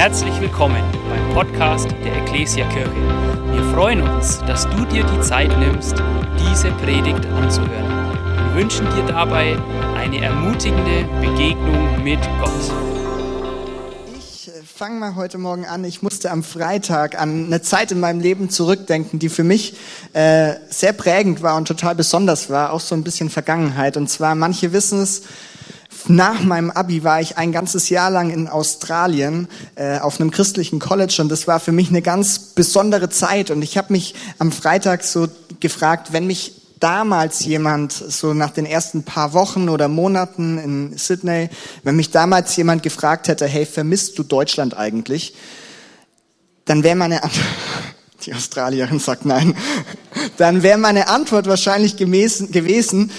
Herzlich willkommen beim Podcast der Ecclesia Kirche. Wir freuen uns, dass du dir die Zeit nimmst, diese Predigt anzuhören. Wir wünschen dir dabei eine ermutigende Begegnung mit Gott. Ich äh, fange mal heute Morgen an. Ich musste am Freitag an eine Zeit in meinem Leben zurückdenken, die für mich äh, sehr prägend war und total besonders war, auch so ein bisschen Vergangenheit. Und zwar, manche wissen es, nach meinem Abi war ich ein ganzes Jahr lang in Australien äh, auf einem christlichen College und das war für mich eine ganz besondere Zeit. Und ich habe mich am Freitag so gefragt, wenn mich damals jemand, so nach den ersten paar Wochen oder Monaten in Sydney, wenn mich damals jemand gefragt hätte, hey, vermisst du Deutschland eigentlich? Dann wäre meine Antwort, die Australierin sagt nein, dann wäre meine Antwort wahrscheinlich gewesen,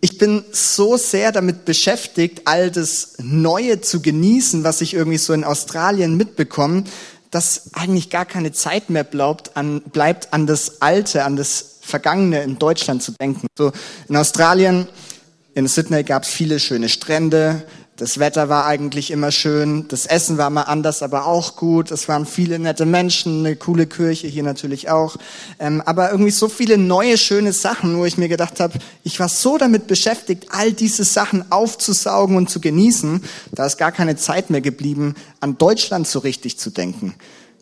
ich bin so sehr damit beschäftigt, all das Neue zu genießen, was ich irgendwie so in Australien mitbekomme, dass eigentlich gar keine Zeit mehr bleibt an, bleibt an das Alte, an das Vergangene in Deutschland zu denken. So in Australien, in Sydney gab es viele schöne Strände, das Wetter war eigentlich immer schön, das Essen war mal anders, aber auch gut. Es waren viele nette Menschen, eine coole Kirche hier natürlich auch. Ähm, aber irgendwie so viele neue, schöne Sachen, wo ich mir gedacht habe, ich war so damit beschäftigt, all diese Sachen aufzusaugen und zu genießen, da ist gar keine Zeit mehr geblieben, an Deutschland so richtig zu denken.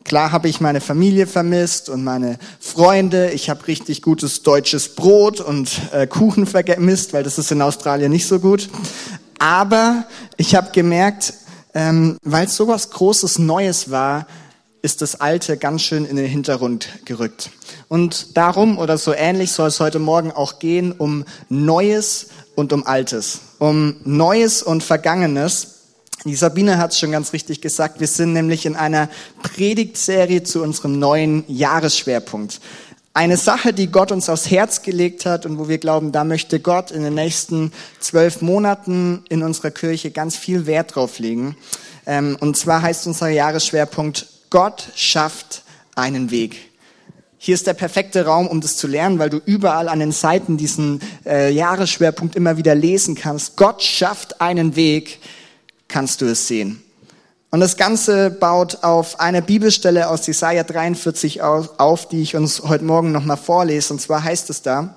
Klar habe ich meine Familie vermisst und meine Freunde. Ich habe richtig gutes deutsches Brot und äh, Kuchen vermisst, weil das ist in Australien nicht so gut. Aber ich habe gemerkt, ähm, weil es sowas Großes Neues war, ist das Alte ganz schön in den Hintergrund gerückt. Und darum oder so ähnlich soll es heute Morgen auch gehen um Neues und um Altes, um Neues und Vergangenes. Die Sabine hat es schon ganz richtig gesagt. Wir sind nämlich in einer Predigtserie zu unserem neuen Jahresschwerpunkt eine Sache, die Gott uns aufs Herz gelegt hat und wo wir glauben, da möchte Gott in den nächsten zwölf Monaten in unserer Kirche ganz viel Wert drauf legen. Ähm, und zwar heißt unser Jahresschwerpunkt, Gott schafft einen Weg. Hier ist der perfekte Raum, um das zu lernen, weil du überall an den Seiten diesen äh, Jahresschwerpunkt immer wieder lesen kannst. Gott schafft einen Weg, kannst du es sehen. Und das Ganze baut auf eine Bibelstelle aus Jesaja 43 auf, die ich uns heute Morgen nochmal vorlese. Und zwar heißt es da,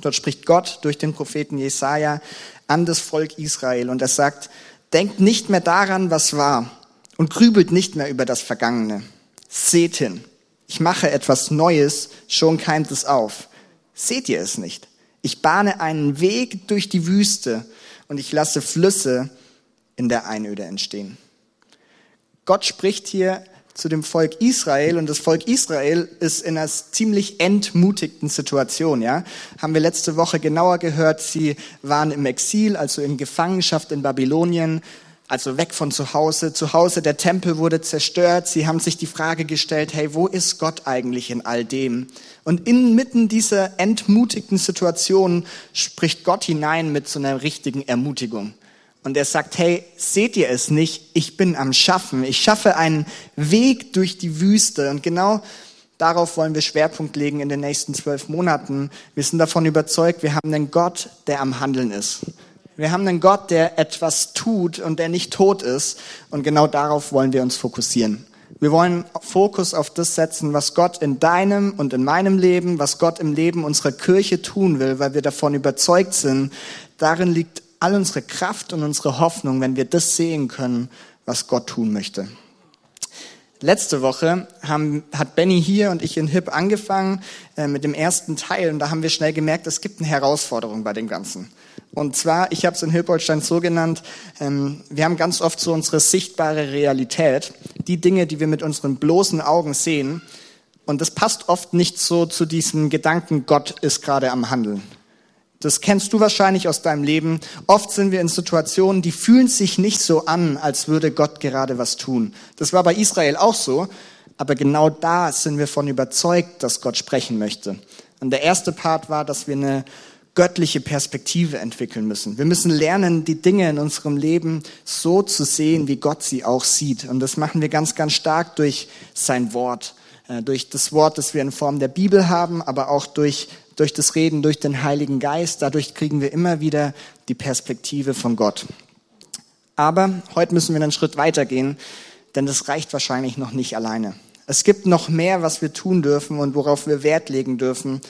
dort spricht Gott durch den Propheten Jesaja an das Volk Israel. Und er sagt, denkt nicht mehr daran, was war und grübelt nicht mehr über das Vergangene. Seht hin. Ich mache etwas Neues, schon keimt es auf. Seht ihr es nicht? Ich bahne einen Weg durch die Wüste und ich lasse Flüsse in der Einöde entstehen. Gott spricht hier zu dem Volk Israel und das Volk Israel ist in einer ziemlich entmutigten Situation, ja. Haben wir letzte Woche genauer gehört, sie waren im Exil, also in Gefangenschaft in Babylonien, also weg von zu Hause. Zu Hause, der Tempel wurde zerstört. Sie haben sich die Frage gestellt, hey, wo ist Gott eigentlich in all dem? Und inmitten dieser entmutigten Situation spricht Gott hinein mit so einer richtigen Ermutigung. Und er sagt, hey, seht ihr es nicht? Ich bin am Schaffen. Ich schaffe einen Weg durch die Wüste. Und genau darauf wollen wir Schwerpunkt legen in den nächsten zwölf Monaten. Wir sind davon überzeugt, wir haben einen Gott, der am Handeln ist. Wir haben einen Gott, der etwas tut und der nicht tot ist. Und genau darauf wollen wir uns fokussieren. Wir wollen Fokus auf das setzen, was Gott in deinem und in meinem Leben, was Gott im Leben unserer Kirche tun will, weil wir davon überzeugt sind, darin liegt all unsere Kraft und unsere Hoffnung, wenn wir das sehen können, was Gott tun möchte. Letzte Woche haben, hat Benny hier und ich in HIP angefangen äh, mit dem ersten Teil und da haben wir schnell gemerkt, es gibt eine Herausforderung bei dem Ganzen. Und zwar, ich habe es in Hilpolstein so genannt, ähm, wir haben ganz oft so unsere sichtbare Realität, die Dinge, die wir mit unseren bloßen Augen sehen. Und das passt oft nicht so zu diesem Gedanken, Gott ist gerade am Handeln. Das kennst du wahrscheinlich aus deinem Leben. Oft sind wir in Situationen, die fühlen sich nicht so an, als würde Gott gerade was tun. Das war bei Israel auch so, aber genau da sind wir von überzeugt, dass Gott sprechen möchte. Und der erste Part war, dass wir eine göttliche Perspektive entwickeln müssen. Wir müssen lernen, die Dinge in unserem Leben so zu sehen, wie Gott sie auch sieht. Und das machen wir ganz, ganz stark durch sein Wort. Äh, durch das Wort, das wir in Form der Bibel haben, aber auch durch durch das Reden, durch den Heiligen Geist. Dadurch kriegen wir immer wieder die Perspektive von Gott. Aber heute müssen wir einen Schritt weitergehen, denn das reicht wahrscheinlich noch nicht alleine. Es gibt noch mehr, was wir tun dürfen und worauf wir Wert legen dürfen,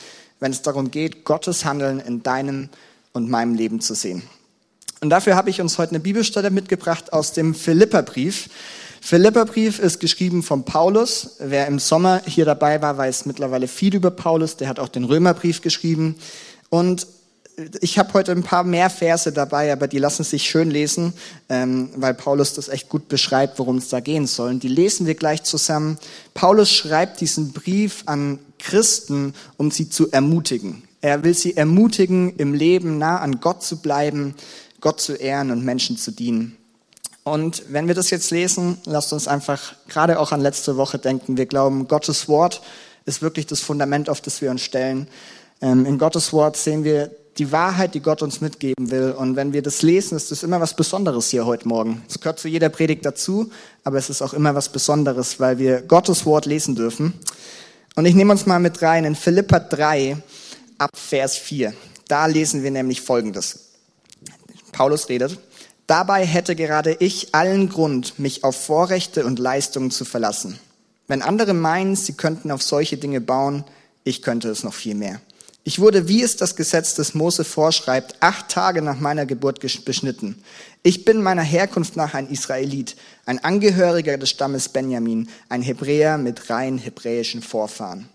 wenn es darum geht, Gottes Handeln in deinem und meinem Leben zu sehen. Und dafür habe ich uns heute eine Bibelstelle mitgebracht aus dem Philipperbrief. Philipperbrief ist geschrieben von Paulus. Wer im Sommer hier dabei war, weiß mittlerweile viel über Paulus. Der hat auch den Römerbrief geschrieben. Und ich habe heute ein paar mehr Verse dabei, aber die lassen sich schön lesen, ähm, weil Paulus das echt gut beschreibt, worum es da gehen soll. Und die lesen wir gleich zusammen. Paulus schreibt diesen Brief an Christen, um sie zu ermutigen. Er will sie ermutigen, im Leben nah an Gott zu bleiben, Gott zu ehren und Menschen zu dienen. Und wenn wir das jetzt lesen, lasst uns einfach gerade auch an letzte Woche denken. Wir glauben, Gottes Wort ist wirklich das Fundament, auf das wir uns stellen. Ähm, in Gottes Wort sehen wir die Wahrheit, die Gott uns mitgeben will. Und wenn wir das lesen, ist das immer was Besonderes hier heute Morgen. Es gehört zu jeder Predigt dazu, aber es ist auch immer was Besonderes, weil wir Gottes Wort lesen dürfen. Und ich nehme uns mal mit rein in Philippa 3 ab Vers 4. Da lesen wir nämlich Folgendes. Paulus redet. Dabei hätte gerade ich allen Grund, mich auf Vorrechte und Leistungen zu verlassen. Wenn andere meinen, sie könnten auf solche Dinge bauen, ich könnte es noch viel mehr. Ich wurde, wie es das Gesetz des Mose vorschreibt, acht Tage nach meiner Geburt beschnitten. Ich bin meiner Herkunft nach ein Israelit, ein Angehöriger des Stammes Benjamin, ein Hebräer mit rein hebräischen Vorfahren.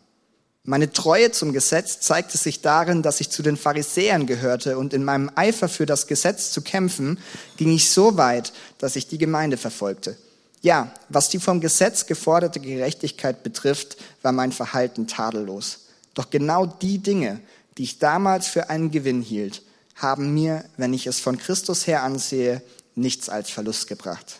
Meine Treue zum Gesetz zeigte sich darin, dass ich zu den Pharisäern gehörte und in meinem Eifer für das Gesetz zu kämpfen, ging ich so weit, dass ich die Gemeinde verfolgte. Ja, was die vom Gesetz geforderte Gerechtigkeit betrifft, war mein Verhalten tadellos. Doch genau die Dinge, die ich damals für einen Gewinn hielt, haben mir, wenn ich es von Christus her ansehe, nichts als Verlust gebracht.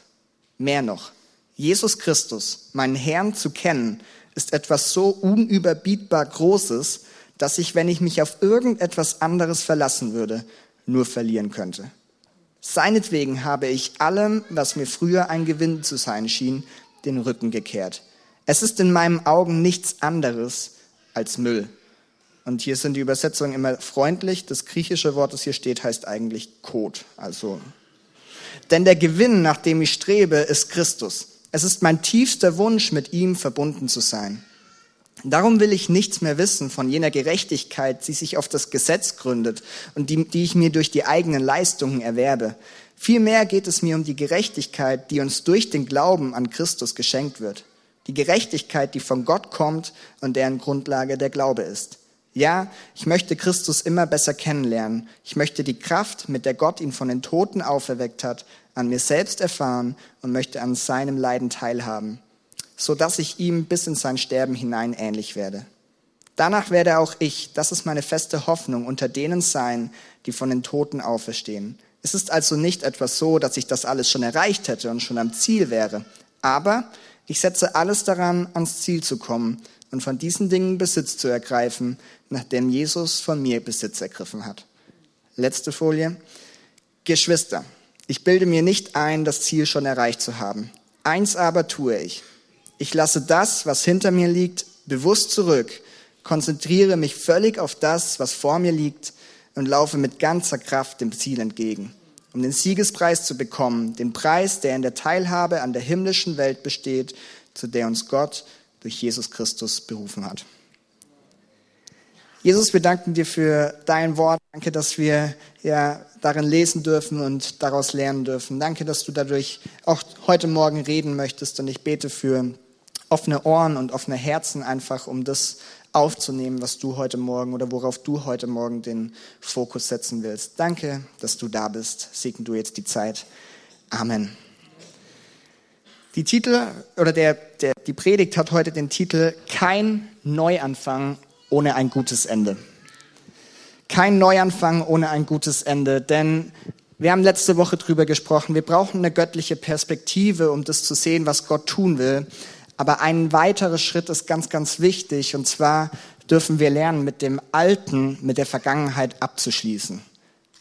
Mehr noch, Jesus Christus, meinen Herrn zu kennen, ist etwas so unüberbietbar Großes, dass ich, wenn ich mich auf irgendetwas anderes verlassen würde, nur verlieren könnte. Seinetwegen habe ich allem, was mir früher ein Gewinn zu sein schien, den Rücken gekehrt. Es ist in meinen Augen nichts anderes als Müll. Und hier sind die Übersetzungen immer freundlich. Das griechische Wort, das hier steht, heißt eigentlich Kot. Also, denn der Gewinn, nach dem ich strebe, ist Christus. Es ist mein tiefster Wunsch, mit ihm verbunden zu sein. Darum will ich nichts mehr wissen von jener Gerechtigkeit, die sich auf das Gesetz gründet und die, die ich mir durch die eigenen Leistungen erwerbe. Vielmehr geht es mir um die Gerechtigkeit, die uns durch den Glauben an Christus geschenkt wird. Die Gerechtigkeit, die von Gott kommt und deren Grundlage der Glaube ist. Ja, ich möchte Christus immer besser kennenlernen. Ich möchte die Kraft, mit der Gott ihn von den Toten auferweckt hat, an mir selbst erfahren und möchte an seinem Leiden teilhaben, so dass ich ihm bis in sein Sterben hinein ähnlich werde. Danach werde auch ich, das ist meine feste Hoffnung, unter denen sein, die von den Toten auferstehen. Es ist also nicht etwas so, dass ich das alles schon erreicht hätte und schon am Ziel wäre, aber ich setze alles daran, ans Ziel zu kommen und von diesen Dingen Besitz zu ergreifen, nachdem Jesus von mir Besitz ergriffen hat. Letzte Folie. Geschwister, ich bilde mir nicht ein, das Ziel schon erreicht zu haben. Eins aber tue ich. Ich lasse das, was hinter mir liegt, bewusst zurück, konzentriere mich völlig auf das, was vor mir liegt und laufe mit ganzer Kraft dem Ziel entgegen um den Siegespreis zu bekommen, den Preis, der in der Teilhabe an der himmlischen Welt besteht, zu der uns Gott durch Jesus Christus berufen hat. Jesus, wir danken dir für dein Wort. Danke, dass wir ja darin lesen dürfen und daraus lernen dürfen. Danke, dass du dadurch auch heute Morgen reden möchtest. Und ich bete für offene Ohren und offene Herzen einfach, um das aufzunehmen, was du heute Morgen oder worauf du heute Morgen den Fokus setzen willst. Danke, dass du da bist. Segne du jetzt die Zeit. Amen. Die Titel oder der, der, die Predigt hat heute den Titel Kein Neuanfang ohne ein gutes Ende. Kein Neuanfang ohne ein gutes Ende, denn wir haben letzte Woche drüber gesprochen. Wir brauchen eine göttliche Perspektive, um das zu sehen, was Gott tun will. Aber ein weiterer Schritt ist ganz, ganz wichtig. Und zwar dürfen wir lernen, mit dem Alten, mit der Vergangenheit abzuschließen.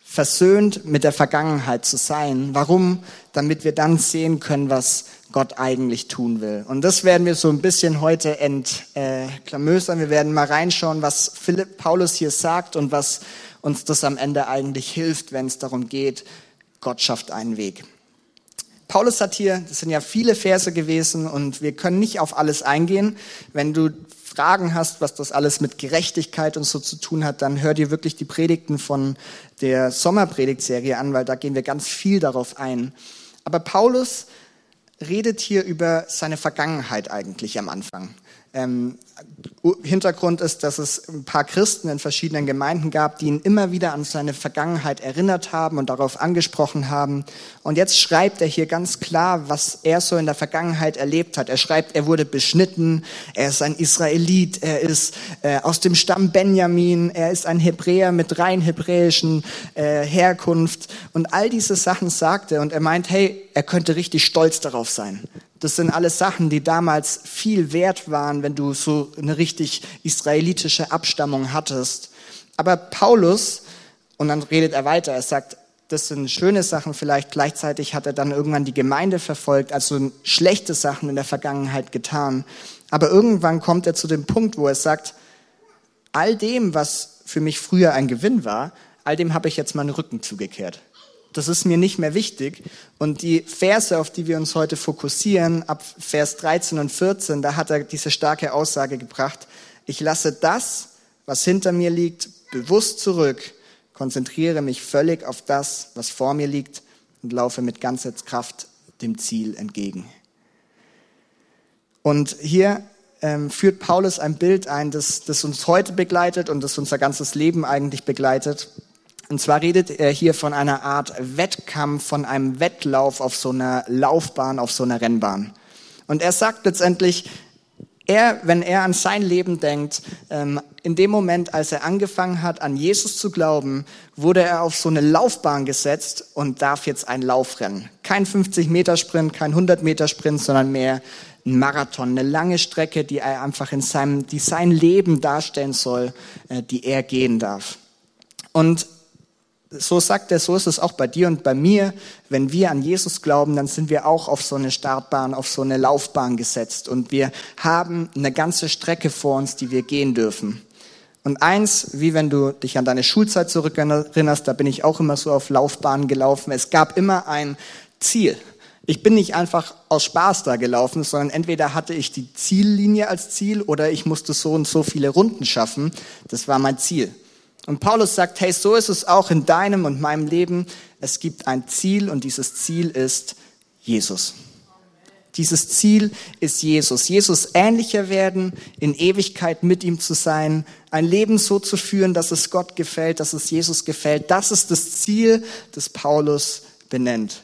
Versöhnt mit der Vergangenheit zu sein. Warum? Damit wir dann sehen können, was Gott eigentlich tun will. Und das werden wir so ein bisschen heute entklamösern. Wir werden mal reinschauen, was Philipp Paulus hier sagt und was uns das am Ende eigentlich hilft, wenn es darum geht, Gott schafft einen Weg. Paulus hat hier, das sind ja viele Verse gewesen und wir können nicht auf alles eingehen. Wenn du Fragen hast, was das alles mit Gerechtigkeit und so zu tun hat, dann hör dir wirklich die Predigten von der Sommerpredigtserie an, weil da gehen wir ganz viel darauf ein. Aber Paulus redet hier über seine Vergangenheit eigentlich am Anfang. Ähm, Hintergrund ist, dass es ein paar Christen in verschiedenen Gemeinden gab, die ihn immer wieder an seine Vergangenheit erinnert haben und darauf angesprochen haben. Und jetzt schreibt er hier ganz klar, was er so in der Vergangenheit erlebt hat. Er schreibt, er wurde beschnitten, er ist ein Israelit, er ist äh, aus dem Stamm Benjamin, er ist ein Hebräer mit rein hebräischen äh, Herkunft. Und all diese Sachen sagt er und er meint, hey, er könnte richtig stolz darauf sein. Das sind alles Sachen, die damals viel wert waren, wenn du so eine richtig israelitische Abstammung hattest. Aber Paulus, und dann redet er weiter, er sagt, das sind schöne Sachen vielleicht, gleichzeitig hat er dann irgendwann die Gemeinde verfolgt, also schlechte Sachen in der Vergangenheit getan. Aber irgendwann kommt er zu dem Punkt, wo er sagt, all dem, was für mich früher ein Gewinn war, all dem habe ich jetzt meinen Rücken zugekehrt das ist mir nicht mehr wichtig. Und die Verse, auf die wir uns heute fokussieren, ab Vers 13 und 14, da hat er diese starke Aussage gebracht, ich lasse das, was hinter mir liegt, bewusst zurück, konzentriere mich völlig auf das, was vor mir liegt und laufe mit ganzer Kraft dem Ziel entgegen. Und hier ähm, führt Paulus ein Bild ein, das, das uns heute begleitet und das unser ganzes Leben eigentlich begleitet. Und zwar redet er hier von einer Art Wettkampf, von einem Wettlauf auf so einer Laufbahn, auf so einer Rennbahn. Und er sagt letztendlich, er, wenn er an sein Leben denkt, ähm, in dem Moment, als er angefangen hat, an Jesus zu glauben, wurde er auf so eine Laufbahn gesetzt und darf jetzt ein Laufrennen. Kein 50-Meter-Sprint, kein 100-Meter-Sprint, sondern mehr ein Marathon, eine lange Strecke, die er einfach in seinem, die sein Leben darstellen soll, äh, die er gehen darf. Und so sagt er, so ist es auch bei dir und bei mir. Wenn wir an Jesus glauben, dann sind wir auch auf so eine Startbahn, auf so eine Laufbahn gesetzt. Und wir haben eine ganze Strecke vor uns, die wir gehen dürfen. Und eins, wie wenn du dich an deine Schulzeit zurückerinnerst, da bin ich auch immer so auf Laufbahnen gelaufen. Es gab immer ein Ziel. Ich bin nicht einfach aus Spaß da gelaufen, sondern entweder hatte ich die Ziellinie als Ziel oder ich musste so und so viele Runden schaffen. Das war mein Ziel. Und Paulus sagt, hey, so ist es auch in deinem und meinem Leben. Es gibt ein Ziel und dieses Ziel ist Jesus. Dieses Ziel ist Jesus. Jesus ähnlicher werden, in Ewigkeit mit ihm zu sein, ein Leben so zu führen, dass es Gott gefällt, dass es Jesus gefällt. Das ist das Ziel, das Paulus benennt.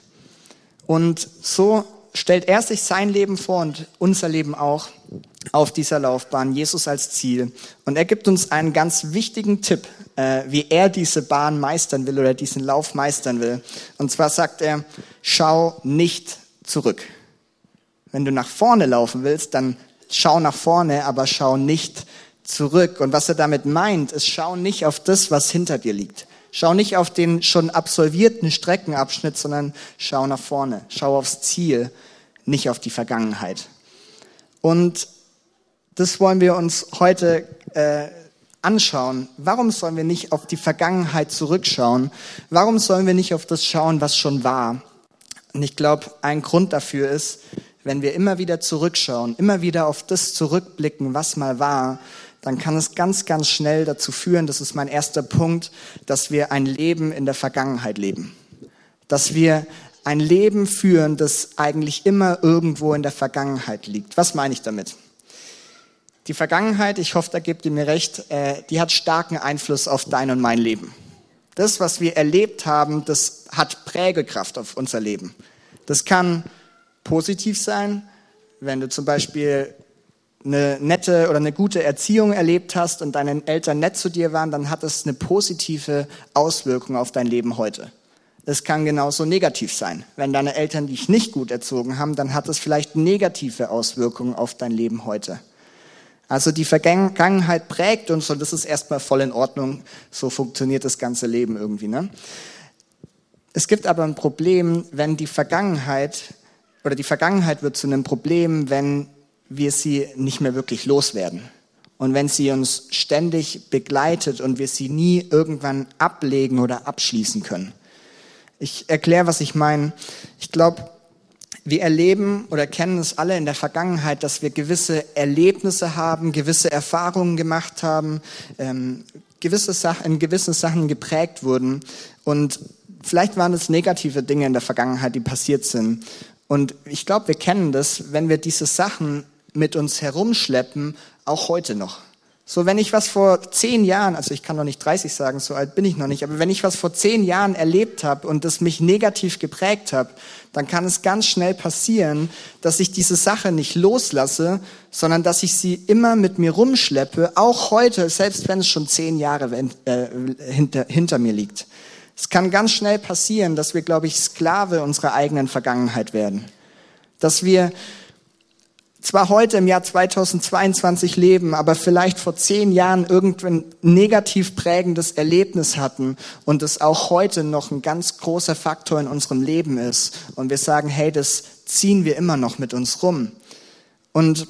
Und so stellt er sich sein Leben vor und unser Leben auch auf dieser Laufbahn, Jesus als Ziel. Und er gibt uns einen ganz wichtigen Tipp, äh, wie er diese Bahn meistern will oder diesen Lauf meistern will. Und zwar sagt er, schau nicht zurück. Wenn du nach vorne laufen willst, dann schau nach vorne, aber schau nicht zurück. Und was er damit meint, ist, schau nicht auf das, was hinter dir liegt. Schau nicht auf den schon absolvierten Streckenabschnitt, sondern schau nach vorne. Schau aufs Ziel, nicht auf die Vergangenheit. Und das wollen wir uns heute äh, anschauen. Warum sollen wir nicht auf die Vergangenheit zurückschauen? Warum sollen wir nicht auf das schauen, was schon war? Und ich glaube, ein Grund dafür ist, wenn wir immer wieder zurückschauen, immer wieder auf das zurückblicken, was mal war, dann kann es ganz, ganz schnell dazu führen, das ist mein erster Punkt, dass wir ein Leben in der Vergangenheit leben. Dass wir ein Leben führen, das eigentlich immer irgendwo in der Vergangenheit liegt. Was meine ich damit? Die Vergangenheit, ich hoffe, da gebt ihr mir recht, äh, die hat starken Einfluss auf dein und mein Leben. Das, was wir erlebt haben, das hat Prägekraft auf unser Leben. Das kann positiv sein, wenn du zum Beispiel eine nette oder eine gute Erziehung erlebt hast und deine Eltern nett zu dir waren, dann hat es eine positive Auswirkung auf dein Leben heute. Es kann genauso negativ sein. Wenn deine Eltern dich nicht gut erzogen haben, dann hat es vielleicht negative Auswirkungen auf dein Leben heute. Also die Vergangenheit prägt uns und das ist erstmal voll in Ordnung. So funktioniert das ganze Leben irgendwie. Ne? Es gibt aber ein Problem, wenn die Vergangenheit oder die Vergangenheit wird zu einem Problem, wenn wir sie nicht mehr wirklich loswerden. Und wenn sie uns ständig begleitet und wir sie nie irgendwann ablegen oder abschließen können. Ich erkläre, was ich meine. Ich glaube, wir erleben oder kennen es alle in der Vergangenheit, dass wir gewisse Erlebnisse haben, gewisse Erfahrungen gemacht haben, ähm, gewisse Sachen, in gewissen Sachen geprägt wurden. Und vielleicht waren es negative Dinge in der Vergangenheit, die passiert sind. Und ich glaube, wir kennen das, wenn wir diese Sachen mit uns herumschleppen, auch heute noch. So, wenn ich was vor zehn Jahren, also ich kann noch nicht 30 sagen, so alt bin ich noch nicht, aber wenn ich was vor zehn Jahren erlebt habe und das mich negativ geprägt habe, dann kann es ganz schnell passieren, dass ich diese Sache nicht loslasse, sondern dass ich sie immer mit mir rumschleppe, auch heute, selbst wenn es schon zehn Jahre äh, hinter, hinter mir liegt. Es kann ganz schnell passieren, dass wir, glaube ich, Sklave unserer eigenen Vergangenheit werden. Dass wir zwar heute im Jahr 2022 leben, aber vielleicht vor zehn Jahren irgendein negativ prägendes Erlebnis hatten und es auch heute noch ein ganz großer Faktor in unserem Leben ist. Und wir sagen, hey, das ziehen wir immer noch mit uns rum. Und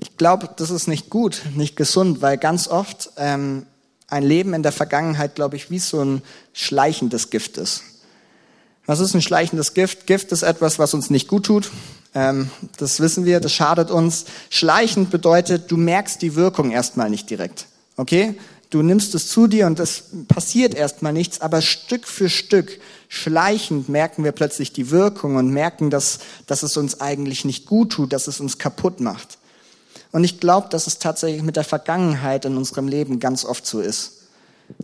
ich glaube, das ist nicht gut, nicht gesund, weil ganz oft ähm, ein Leben in der Vergangenheit, glaube ich, wie so ein schleichendes Gift ist. Was ist ein schleichendes Gift? Gift ist etwas, was uns nicht gut tut. Ähm, das wissen wir, das schadet uns. Schleichend bedeutet, du merkst die Wirkung erstmal nicht direkt. Okay? Du nimmst es zu dir und es passiert erstmal nichts, aber Stück für Stück, schleichend merken wir plötzlich die Wirkung und merken, dass, dass es uns eigentlich nicht gut tut, dass es uns kaputt macht. Und ich glaube, dass es tatsächlich mit der Vergangenheit in unserem Leben ganz oft so ist.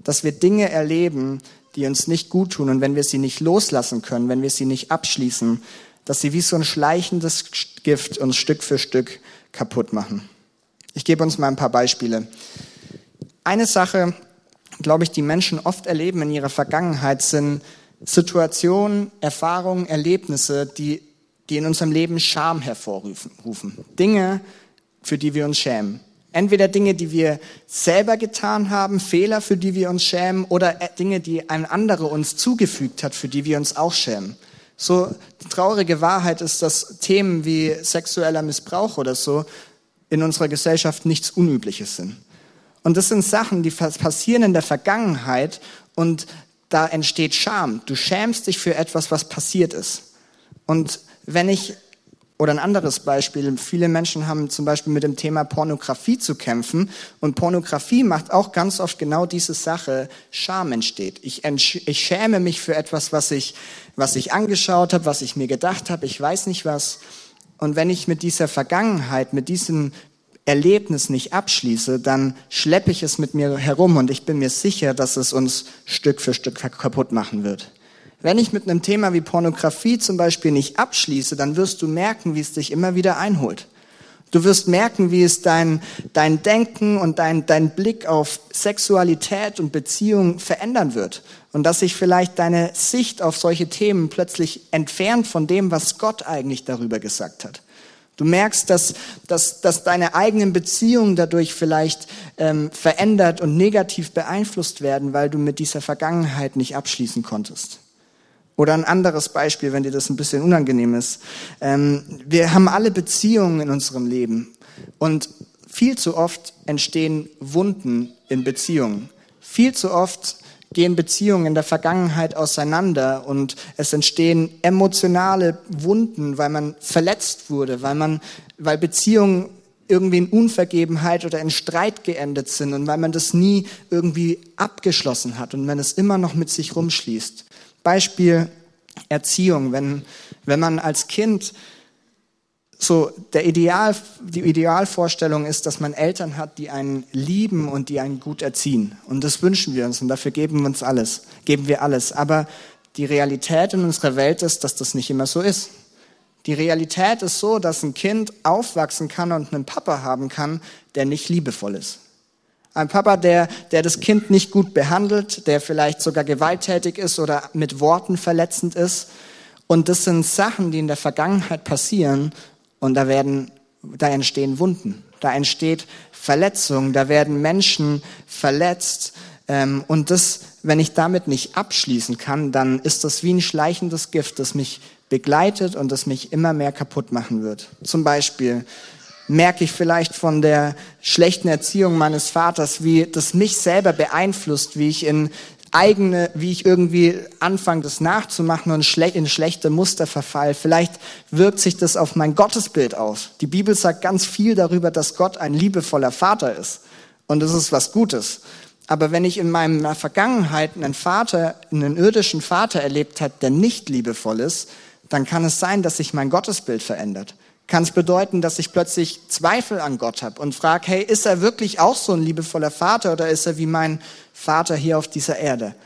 Dass wir Dinge erleben, die uns nicht gut tun und wenn wir sie nicht loslassen können, wenn wir sie nicht abschließen, dass sie wie so ein schleichendes Gift uns Stück für Stück kaputt machen. Ich gebe uns mal ein paar Beispiele. Eine Sache, glaube ich, die Menschen oft erleben in ihrer Vergangenheit, sind Situationen, Erfahrungen, Erlebnisse, die, die in unserem Leben Scham hervorrufen. Dinge, für die wir uns schämen. Entweder Dinge, die wir selber getan haben, Fehler, für die wir uns schämen, oder Dinge, die ein anderer uns zugefügt hat, für die wir uns auch schämen. So, die traurige Wahrheit ist, dass Themen wie sexueller Missbrauch oder so in unserer Gesellschaft nichts Unübliches sind. Und das sind Sachen, die passieren in der Vergangenheit und da entsteht Scham. Du schämst dich für etwas, was passiert ist. Und wenn ich oder ein anderes Beispiel. Viele Menschen haben zum Beispiel mit dem Thema Pornografie zu kämpfen. Und Pornografie macht auch ganz oft genau diese Sache. Scham entsteht. Ich, ich schäme mich für etwas, was ich, was ich angeschaut habe, was ich mir gedacht habe. Ich weiß nicht was. Und wenn ich mit dieser Vergangenheit, mit diesem Erlebnis nicht abschließe, dann schleppe ich es mit mir herum und ich bin mir sicher, dass es uns Stück für Stück kaputt machen wird. Wenn ich mit einem Thema wie Pornografie zum Beispiel nicht abschließe, dann wirst du merken, wie es dich immer wieder einholt. Du wirst merken, wie es dein, dein Denken und dein, dein Blick auf Sexualität und Beziehung verändern wird. Und dass sich vielleicht deine Sicht auf solche Themen plötzlich entfernt von dem, was Gott eigentlich darüber gesagt hat. Du merkst, dass, dass, dass deine eigenen Beziehungen dadurch vielleicht ähm, verändert und negativ beeinflusst werden, weil du mit dieser Vergangenheit nicht abschließen konntest. Oder ein anderes Beispiel, wenn dir das ein bisschen unangenehm ist. Ähm, wir haben alle Beziehungen in unserem Leben und viel zu oft entstehen Wunden in Beziehungen. Viel zu oft gehen Beziehungen in der Vergangenheit auseinander und es entstehen emotionale Wunden, weil man verletzt wurde, weil man, weil Beziehungen irgendwie in Unvergebenheit oder in Streit geendet sind und weil man das nie irgendwie abgeschlossen hat und man es immer noch mit sich rumschließt. Beispiel Erziehung. Wenn, wenn man als Kind so der Ideal, die Idealvorstellung ist, dass man Eltern hat, die einen lieben und die einen gut erziehen. Und das wünschen wir uns und dafür geben wir uns alles, geben wir alles. Aber die Realität in unserer Welt ist, dass das nicht immer so ist. Die Realität ist so, dass ein Kind aufwachsen kann und einen Papa haben kann, der nicht liebevoll ist. Ein Papa, der, der das Kind nicht gut behandelt, der vielleicht sogar gewalttätig ist oder mit Worten verletzend ist. Und das sind Sachen, die in der Vergangenheit passieren und da werden, da entstehen Wunden, da entsteht Verletzung, da werden Menschen verletzt. Ähm, und das, wenn ich damit nicht abschließen kann, dann ist das wie ein schleichendes Gift, das mich begleitet und das mich immer mehr kaputt machen wird. Zum Beispiel, merke ich vielleicht von der schlechten Erziehung meines Vaters, wie das mich selber beeinflusst, wie ich in eigene, wie ich irgendwie anfange, das nachzumachen und in schlechte Muster verfall. Vielleicht wirkt sich das auf mein Gottesbild aus. Die Bibel sagt ganz viel darüber, dass Gott ein liebevoller Vater ist. Und das ist was Gutes. Aber wenn ich in meiner Vergangenheit einen Vater, einen irdischen Vater erlebt habe, der nicht liebevoll ist, dann kann es sein, dass sich mein Gottesbild verändert. Kann es bedeuten, dass ich plötzlich Zweifel an Gott habe und frage, hey, ist er wirklich auch so ein liebevoller Vater oder ist er wie mein Vater hier auf dieser Erde?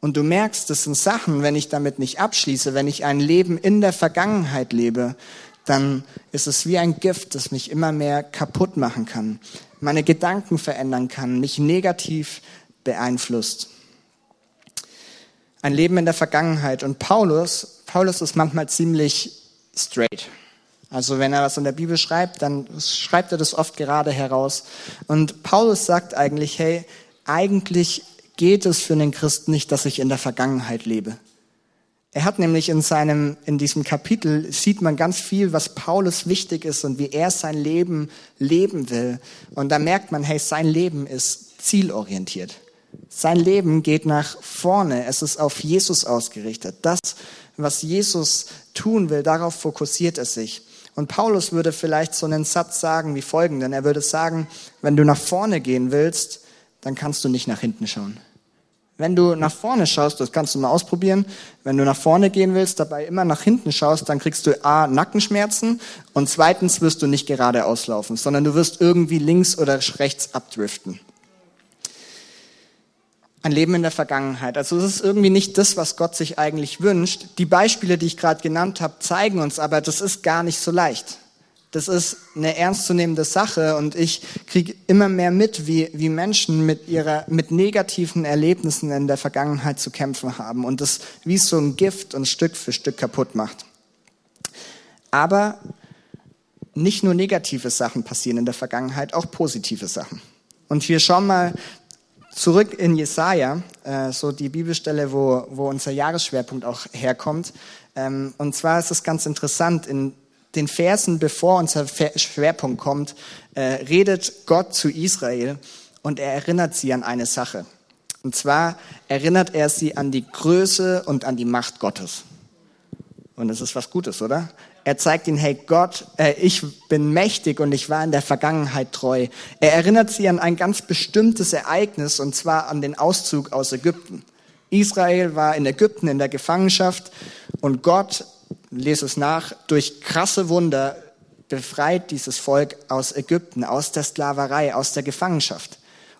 Und du merkst, das sind Sachen, wenn ich damit nicht abschließe, wenn ich ein Leben in der Vergangenheit lebe, dann ist es wie ein Gift, das mich immer mehr kaputt machen kann meine Gedanken verändern kann, mich negativ beeinflusst. Ein Leben in der Vergangenheit. Und Paulus, Paulus ist manchmal ziemlich straight. Also wenn er was in der Bibel schreibt, dann schreibt er das oft gerade heraus. Und Paulus sagt eigentlich, hey, eigentlich geht es für einen Christen nicht, dass ich in der Vergangenheit lebe. Er hat nämlich in seinem, in diesem Kapitel sieht man ganz viel, was Paulus wichtig ist und wie er sein Leben leben will. Und da merkt man, hey, sein Leben ist zielorientiert. Sein Leben geht nach vorne. Es ist auf Jesus ausgerichtet. Das, was Jesus tun will, darauf fokussiert er sich. Und Paulus würde vielleicht so einen Satz sagen wie folgenden. Er würde sagen, wenn du nach vorne gehen willst, dann kannst du nicht nach hinten schauen. Wenn du nach vorne schaust, das kannst du mal ausprobieren, wenn du nach vorne gehen willst, dabei immer nach hinten schaust, dann kriegst du A, Nackenschmerzen und zweitens wirst du nicht geradeaus laufen, sondern du wirst irgendwie links oder rechts abdriften. Ein Leben in der Vergangenheit. Also es ist irgendwie nicht das, was Gott sich eigentlich wünscht. Die Beispiele, die ich gerade genannt habe, zeigen uns aber, das ist gar nicht so leicht. Das ist eine ernstzunehmende Sache und ich kriege immer mehr mit, wie, wie Menschen mit, ihrer, mit negativen Erlebnissen in der Vergangenheit zu kämpfen haben und das wie so ein Gift und Stück für Stück kaputt macht. Aber nicht nur negative Sachen passieren in der Vergangenheit, auch positive Sachen. Und wir schauen mal zurück in Jesaja, äh, so die Bibelstelle, wo, wo unser Jahresschwerpunkt auch herkommt. Ähm, und zwar ist es ganz interessant, in den Versen, bevor unser Schwerpunkt kommt, äh, redet Gott zu Israel und er erinnert sie an eine Sache. Und zwar erinnert er sie an die Größe und an die Macht Gottes. Und das ist was Gutes, oder? Er zeigt ihnen, hey Gott, äh, ich bin mächtig und ich war in der Vergangenheit treu. Er erinnert sie an ein ganz bestimmtes Ereignis und zwar an den Auszug aus Ägypten. Israel war in Ägypten in der Gefangenschaft und Gott lese es nach, durch krasse Wunder befreit dieses Volk aus Ägypten, aus der Sklaverei, aus der Gefangenschaft.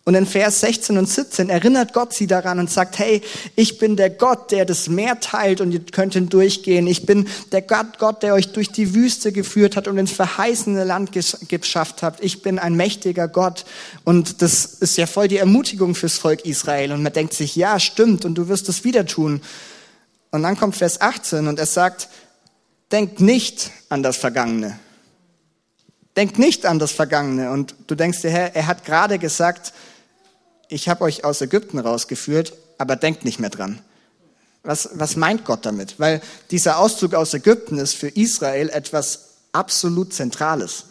Und in Vers 16 und 17 erinnert Gott sie daran und sagt, hey, ich bin der Gott, der das Meer teilt und ihr könnt hindurchgehen. Ich bin der Gott, Gott, der euch durch die Wüste geführt hat und ins verheißene Land geschafft habt. Ich bin ein mächtiger Gott. Und das ist ja voll die Ermutigung fürs Volk Israel. Und man denkt sich, ja, stimmt, und du wirst es wieder tun. Und dann kommt Vers 18 und er sagt, denkt nicht an das Vergangene. Denkt nicht an das Vergangene. Und du denkst dir, Herr, er hat gerade gesagt, ich habe euch aus Ägypten rausgeführt, aber denkt nicht mehr dran. Was, was meint Gott damit? Weil dieser Auszug aus Ägypten ist für Israel etwas absolut Zentrales.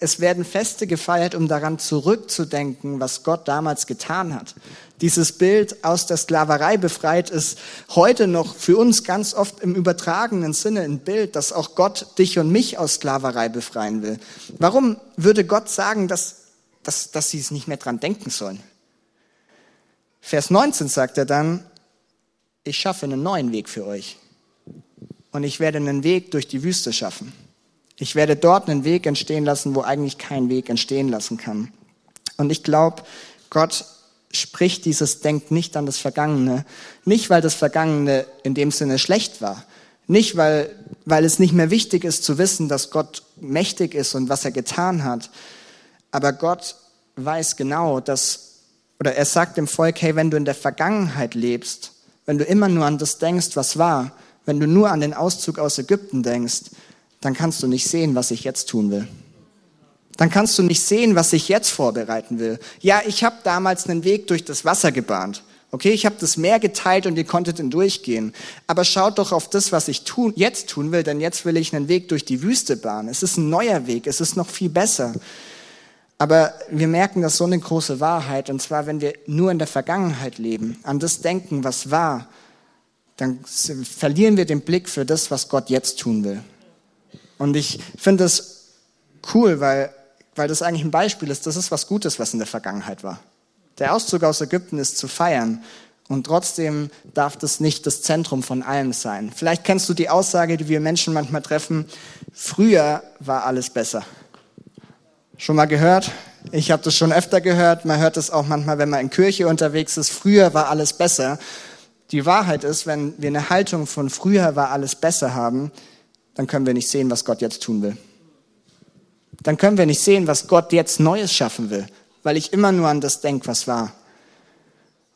Es werden Feste gefeiert, um daran zurückzudenken, was Gott damals getan hat. Dieses Bild aus der Sklaverei befreit ist heute noch für uns ganz oft im übertragenen Sinne ein Bild, dass auch Gott dich und mich aus Sklaverei befreien will. Warum würde Gott sagen, dass, dass, dass sie es nicht mehr dran denken sollen? Vers 19 sagt er dann, ich schaffe einen neuen Weg für euch. Und ich werde einen Weg durch die Wüste schaffen. Ich werde dort einen Weg entstehen lassen, wo eigentlich kein Weg entstehen lassen kann. Und ich glaube, Gott spricht dieses Denkt nicht an das Vergangene. Nicht, weil das Vergangene in dem Sinne schlecht war. Nicht, weil, weil es nicht mehr wichtig ist zu wissen, dass Gott mächtig ist und was er getan hat. Aber Gott weiß genau, dass, oder er sagt dem Volk, hey, wenn du in der Vergangenheit lebst, wenn du immer nur an das denkst, was war, wenn du nur an den Auszug aus Ägypten denkst, dann kannst du nicht sehen, was ich jetzt tun will. Dann kannst du nicht sehen, was ich jetzt vorbereiten will. Ja, ich habe damals einen Weg durch das Wasser gebahnt. Okay, ich habe das Meer geteilt und ihr konntet dann durchgehen. Aber schaut doch auf das, was ich tun, jetzt tun will, denn jetzt will ich einen Weg durch die Wüste bahnen. Es ist ein neuer Weg, es ist noch viel besser. Aber wir merken das so eine große Wahrheit, und zwar, wenn wir nur in der Vergangenheit leben, an das denken, was war, dann verlieren wir den Blick für das, was Gott jetzt tun will. Und ich finde das cool, weil, weil das eigentlich ein Beispiel ist, das ist was Gutes, was in der Vergangenheit war. Der Auszug aus Ägypten ist zu feiern. Und trotzdem darf das nicht das Zentrum von allem sein. Vielleicht kennst du die Aussage, die wir Menschen manchmal treffen, früher war alles besser. Schon mal gehört? Ich habe das schon öfter gehört. Man hört es auch manchmal, wenn man in Kirche unterwegs ist. Früher war alles besser. Die Wahrheit ist, wenn wir eine Haltung von früher war alles besser haben, dann können wir nicht sehen, was Gott jetzt tun will. Dann können wir nicht sehen, was Gott jetzt Neues schaffen will, weil ich immer nur an das denke, was war.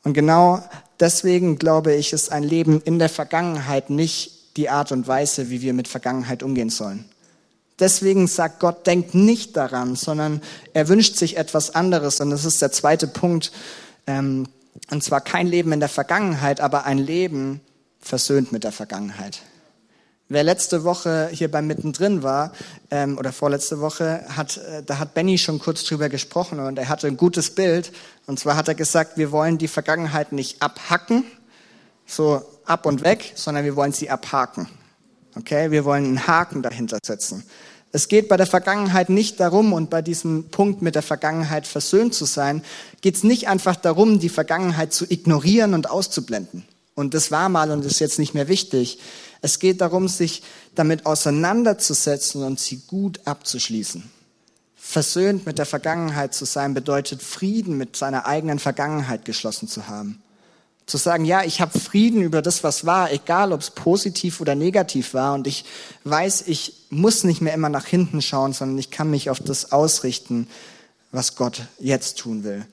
Und genau deswegen glaube ich, ist ein Leben in der Vergangenheit nicht die Art und Weise, wie wir mit Vergangenheit umgehen sollen. Deswegen sagt Gott, denkt nicht daran, sondern er wünscht sich etwas anderes. Und das ist der zweite Punkt. Ähm, und zwar kein Leben in der Vergangenheit, aber ein Leben versöhnt mit der Vergangenheit. Wer letzte Woche hier beim Mittendrin war, ähm, oder vorletzte Woche, hat, äh, da hat Benny schon kurz drüber gesprochen und er hatte ein gutes Bild. Und zwar hat er gesagt, wir wollen die Vergangenheit nicht abhacken, so ab und weg, sondern wir wollen sie abhaken. Okay, wir wollen einen Haken dahinter setzen. Es geht bei der Vergangenheit nicht darum, und bei diesem Punkt mit der Vergangenheit versöhnt zu sein, geht es nicht einfach darum, die Vergangenheit zu ignorieren und auszublenden. Und das war mal und ist jetzt nicht mehr wichtig. Es geht darum, sich damit auseinanderzusetzen und sie gut abzuschließen. Versöhnt mit der Vergangenheit zu sein bedeutet Frieden mit seiner eigenen Vergangenheit geschlossen zu haben. Zu sagen, ja, ich habe Frieden über das, was war, egal ob es positiv oder negativ war. Und ich weiß, ich muss nicht mehr immer nach hinten schauen, sondern ich kann mich auf das ausrichten, was Gott jetzt tun will.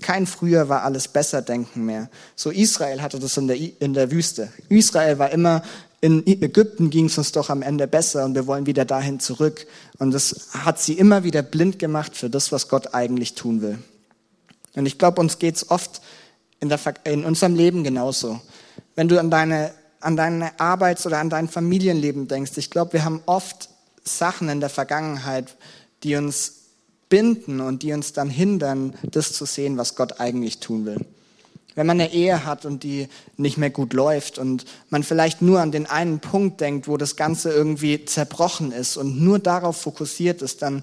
Kein früher war alles besser denken mehr. So Israel hatte das in der, in der Wüste. Israel war immer, in Ägypten ging es uns doch am Ende besser und wir wollen wieder dahin zurück. Und das hat sie immer wieder blind gemacht für das, was Gott eigentlich tun will. Und ich glaube, uns geht's oft in, der, in unserem Leben genauso. Wenn du an deine, an deine Arbeits- oder an dein Familienleben denkst, ich glaube, wir haben oft Sachen in der Vergangenheit, die uns binden und die uns dann hindern, das zu sehen, was Gott eigentlich tun will. Wenn man eine Ehe hat und die nicht mehr gut läuft und man vielleicht nur an den einen Punkt denkt, wo das Ganze irgendwie zerbrochen ist und nur darauf fokussiert ist, dann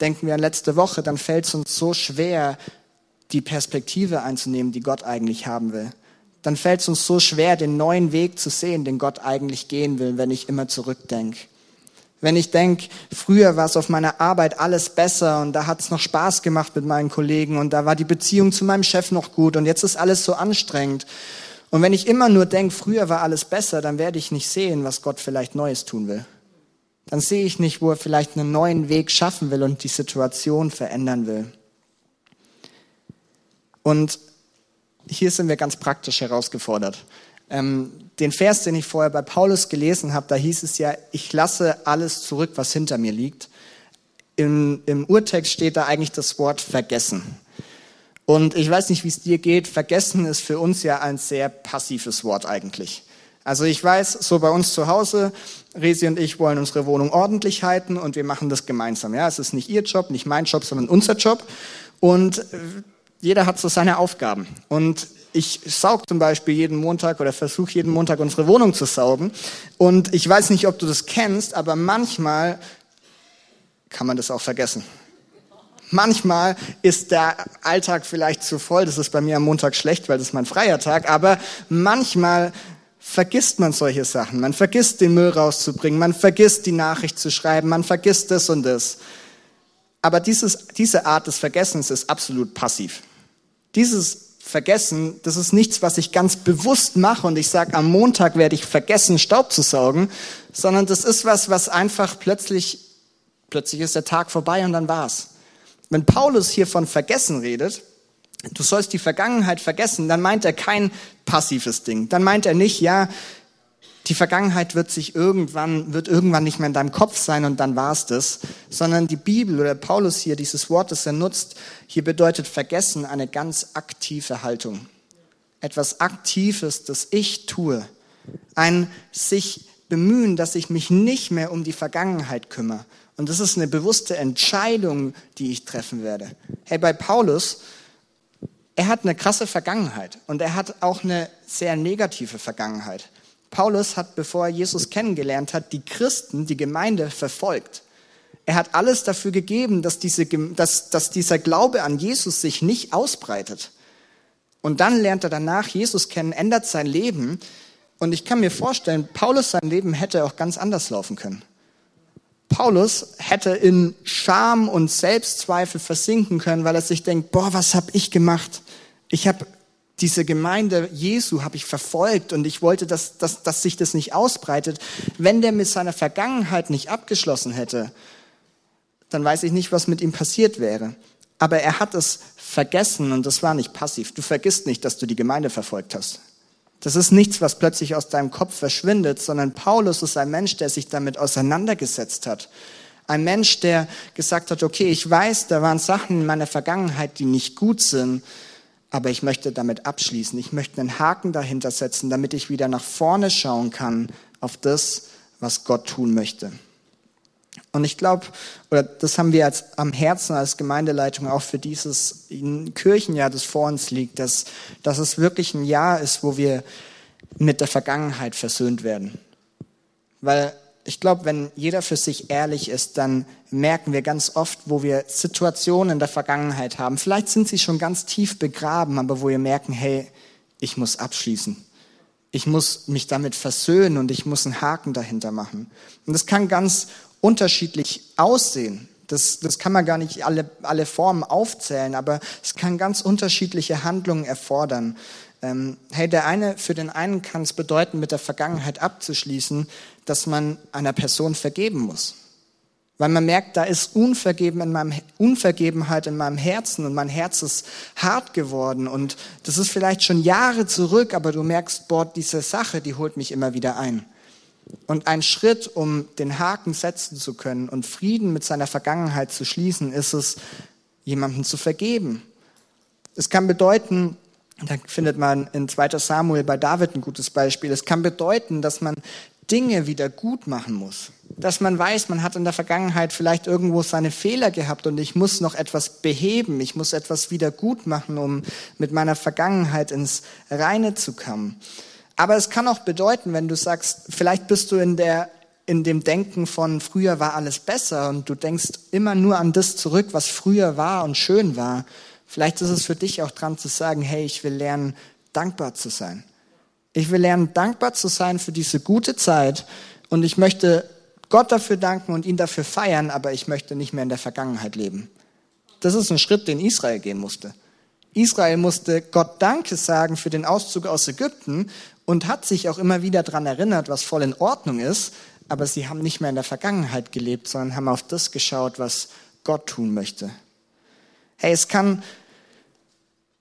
denken wir an letzte Woche, dann fällt es uns so schwer, die Perspektive einzunehmen, die Gott eigentlich haben will. Dann fällt es uns so schwer, den neuen Weg zu sehen, den Gott eigentlich gehen will, wenn ich immer zurückdenke. Wenn ich denke, früher war es auf meiner Arbeit alles besser und da hat es noch Spaß gemacht mit meinen Kollegen und da war die Beziehung zu meinem Chef noch gut und jetzt ist alles so anstrengend. Und wenn ich immer nur denke, früher war alles besser, dann werde ich nicht sehen, was Gott vielleicht Neues tun will. Dann sehe ich nicht, wo er vielleicht einen neuen Weg schaffen will und die Situation verändern will. Und hier sind wir ganz praktisch herausgefordert. Ähm, den Vers, den ich vorher bei Paulus gelesen habe, da hieß es ja, ich lasse alles zurück, was hinter mir liegt. Im, Im Urtext steht da eigentlich das Wort vergessen. Und ich weiß nicht, wie es dir geht. Vergessen ist für uns ja ein sehr passives Wort eigentlich. Also ich weiß, so bei uns zu Hause, Resi und ich wollen unsere Wohnung ordentlich halten und wir machen das gemeinsam. Ja, es ist nicht ihr Job, nicht mein Job, sondern unser Job. Und jeder hat so seine Aufgaben. Und ich saug zum Beispiel jeden Montag oder versuche jeden Montag unsere Wohnung zu saugen. Und ich weiß nicht, ob du das kennst, aber manchmal kann man das auch vergessen. Manchmal ist der Alltag vielleicht zu voll. Das ist bei mir am Montag schlecht, weil das ist mein freier Tag. Aber manchmal vergisst man solche Sachen. Man vergisst den Müll rauszubringen. Man vergisst die Nachricht zu schreiben. Man vergisst das und das. Aber dieses, diese Art des Vergessens ist absolut passiv. Dieses Vergessen, das ist nichts, was ich ganz bewusst mache und ich sage, am Montag werde ich vergessen, Staub zu saugen, sondern das ist was, was einfach plötzlich, plötzlich ist der Tag vorbei und dann war's. Wenn Paulus hier von Vergessen redet, du sollst die Vergangenheit vergessen, dann meint er kein passives Ding. Dann meint er nicht, ja, die Vergangenheit wird sich irgendwann, wird irgendwann nicht mehr in deinem Kopf sein und dann war's das, sondern die Bibel oder Paulus hier, dieses Wort, das er nutzt, hier bedeutet vergessen eine ganz aktive Haltung. Etwas Aktives, das ich tue. Ein sich bemühen, dass ich mich nicht mehr um die Vergangenheit kümmere. Und das ist eine bewusste Entscheidung, die ich treffen werde. Hey, bei Paulus, er hat eine krasse Vergangenheit und er hat auch eine sehr negative Vergangenheit. Paulus hat, bevor er Jesus kennengelernt hat, die Christen, die Gemeinde verfolgt. Er hat alles dafür gegeben, dass, diese, dass, dass dieser Glaube an Jesus sich nicht ausbreitet. Und dann lernt er danach Jesus kennen, ändert sein Leben. Und ich kann mir vorstellen, Paulus sein Leben hätte auch ganz anders laufen können. Paulus hätte in Scham und Selbstzweifel versinken können, weil er sich denkt, boah, was habe ich gemacht? Ich habe diese Gemeinde Jesu habe ich verfolgt und ich wollte, dass, dass, dass sich das nicht ausbreitet. Wenn der mit seiner Vergangenheit nicht abgeschlossen hätte, dann weiß ich nicht, was mit ihm passiert wäre. Aber er hat es vergessen und das war nicht passiv. Du vergisst nicht, dass du die Gemeinde verfolgt hast. Das ist nichts, was plötzlich aus deinem Kopf verschwindet, sondern Paulus ist ein Mensch, der sich damit auseinandergesetzt hat. Ein Mensch, der gesagt hat, okay, ich weiß, da waren Sachen in meiner Vergangenheit, die nicht gut sind, aber ich möchte damit abschließen. Ich möchte einen Haken dahinter setzen, damit ich wieder nach vorne schauen kann auf das, was Gott tun möchte. Und ich glaube, oder das haben wir als, am Herzen als Gemeindeleitung auch für dieses Kirchenjahr, das vor uns liegt, dass, dass es wirklich ein Jahr ist, wo wir mit der Vergangenheit versöhnt werden. Weil ich glaube, wenn jeder für sich ehrlich ist, dann merken wir ganz oft, wo wir Situationen in der Vergangenheit haben. Vielleicht sind sie schon ganz tief begraben, aber wo wir merken, hey, ich muss abschließen. Ich muss mich damit versöhnen und ich muss einen Haken dahinter machen. Und das kann ganz unterschiedlich aussehen. Das, das kann man gar nicht alle, alle Formen aufzählen, aber es kann ganz unterschiedliche Handlungen erfordern. Ähm, hey, der eine, für den einen kann es bedeuten, mit der Vergangenheit abzuschließen, dass man einer Person vergeben muss. Weil man merkt, da ist Unvergeben in meinem, Unvergebenheit in meinem Herzen und mein Herz ist hart geworden und das ist vielleicht schon Jahre zurück, aber du merkst, boah, diese Sache, die holt mich immer wieder ein. Und ein Schritt, um den Haken setzen zu können und Frieden mit seiner Vergangenheit zu schließen, ist es, jemandem zu vergeben. Es kann bedeuten, da findet man in 2 Samuel bei David ein gutes Beispiel, es kann bedeuten, dass man Dinge wieder gut machen muss. Dass man weiß, man hat in der Vergangenheit vielleicht irgendwo seine Fehler gehabt und ich muss noch etwas beheben, ich muss etwas wieder gut machen, um mit meiner Vergangenheit ins Reine zu kommen. Aber es kann auch bedeuten, wenn du sagst, vielleicht bist du in der in dem Denken von früher war alles besser und du denkst immer nur an das zurück, was früher war und schön war. Vielleicht ist es für dich auch dran zu sagen, hey, ich will lernen, dankbar zu sein. Ich will lernen, dankbar zu sein für diese gute Zeit und ich möchte Gott dafür danken und ihn dafür feiern, aber ich möchte nicht mehr in der Vergangenheit leben. Das ist ein Schritt, den Israel gehen musste. Israel musste Gott Danke sagen für den Auszug aus Ägypten und hat sich auch immer wieder daran erinnert, was voll in Ordnung ist, aber sie haben nicht mehr in der Vergangenheit gelebt, sondern haben auf das geschaut, was Gott tun möchte. Hey, es kann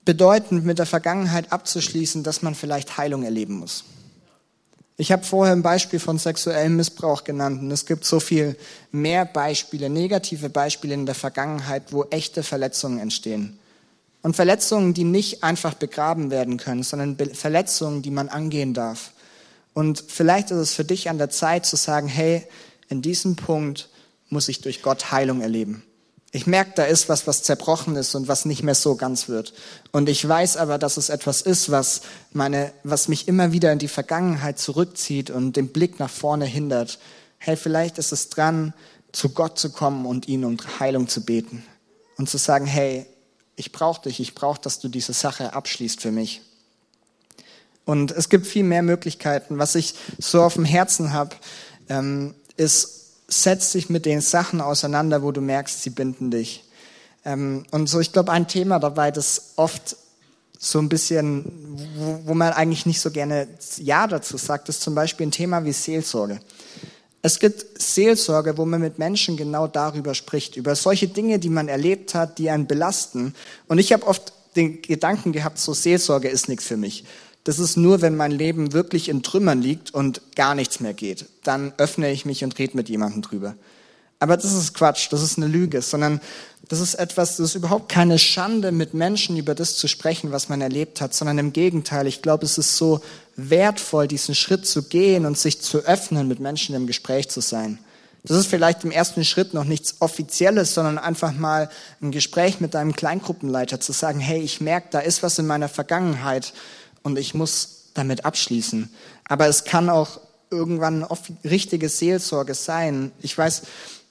bedeuten, mit der Vergangenheit abzuschließen, dass man vielleicht Heilung erleben muss. Ich habe vorher ein Beispiel von sexuellem Missbrauch genannt und es gibt so viel mehr Beispiele, negative Beispiele in der Vergangenheit, wo echte Verletzungen entstehen. Und Verletzungen, die nicht einfach begraben werden können, sondern Verletzungen, die man angehen darf. Und vielleicht ist es für dich an der Zeit zu sagen, hey, in diesem Punkt muss ich durch Gott Heilung erleben. Ich merke, da ist was, was zerbrochen ist und was nicht mehr so ganz wird. Und ich weiß aber, dass es etwas ist, was meine, was mich immer wieder in die Vergangenheit zurückzieht und den Blick nach vorne hindert. Hey, vielleicht ist es dran, zu Gott zu kommen und ihn um Heilung zu beten und zu sagen, hey, ich brauche dich, ich brauche, dass du diese Sache abschließt für mich. Und es gibt viel mehr Möglichkeiten. Was ich so auf dem Herzen habe, ähm, ist, setz dich mit den Sachen auseinander, wo du merkst, sie binden dich. Ähm, und so, ich glaube, ein Thema dabei, das oft so ein bisschen, wo, wo man eigentlich nicht so gerne Ja dazu sagt, ist zum Beispiel ein Thema wie Seelsorge. Es gibt Seelsorge, wo man mit Menschen genau darüber spricht, über solche Dinge, die man erlebt hat, die einen belasten. Und ich habe oft den Gedanken gehabt, so Seelsorge ist nichts für mich. Das ist nur, wenn mein Leben wirklich in Trümmern liegt und gar nichts mehr geht. Dann öffne ich mich und rede mit jemandem drüber. Aber das ist Quatsch, das ist eine Lüge, sondern das ist etwas, das ist überhaupt keine Schande, mit Menschen über das zu sprechen, was man erlebt hat, sondern im Gegenteil. Ich glaube, es ist so wertvoll, diesen Schritt zu gehen und sich zu öffnen, mit Menschen im Gespräch zu sein. Das ist vielleicht im ersten Schritt noch nichts Offizielles, sondern einfach mal ein Gespräch mit deinem Kleingruppenleiter zu sagen, hey, ich merke, da ist was in meiner Vergangenheit und ich muss damit abschließen. Aber es kann auch irgendwann richtige Seelsorge sein. Ich weiß,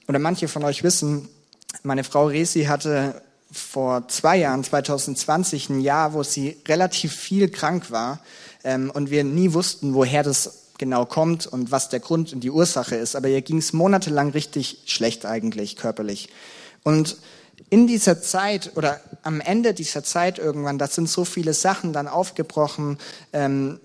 oder manche von euch wissen, meine Frau Resi hatte vor zwei Jahren, 2020, ein Jahr, wo sie relativ viel krank war ähm, und wir nie wussten, woher das genau kommt und was der Grund und die Ursache ist. Aber ihr ging es monatelang richtig schlecht eigentlich körperlich. Und in dieser Zeit oder am Ende dieser Zeit irgendwann, da sind so viele Sachen dann aufgebrochen. Ähm,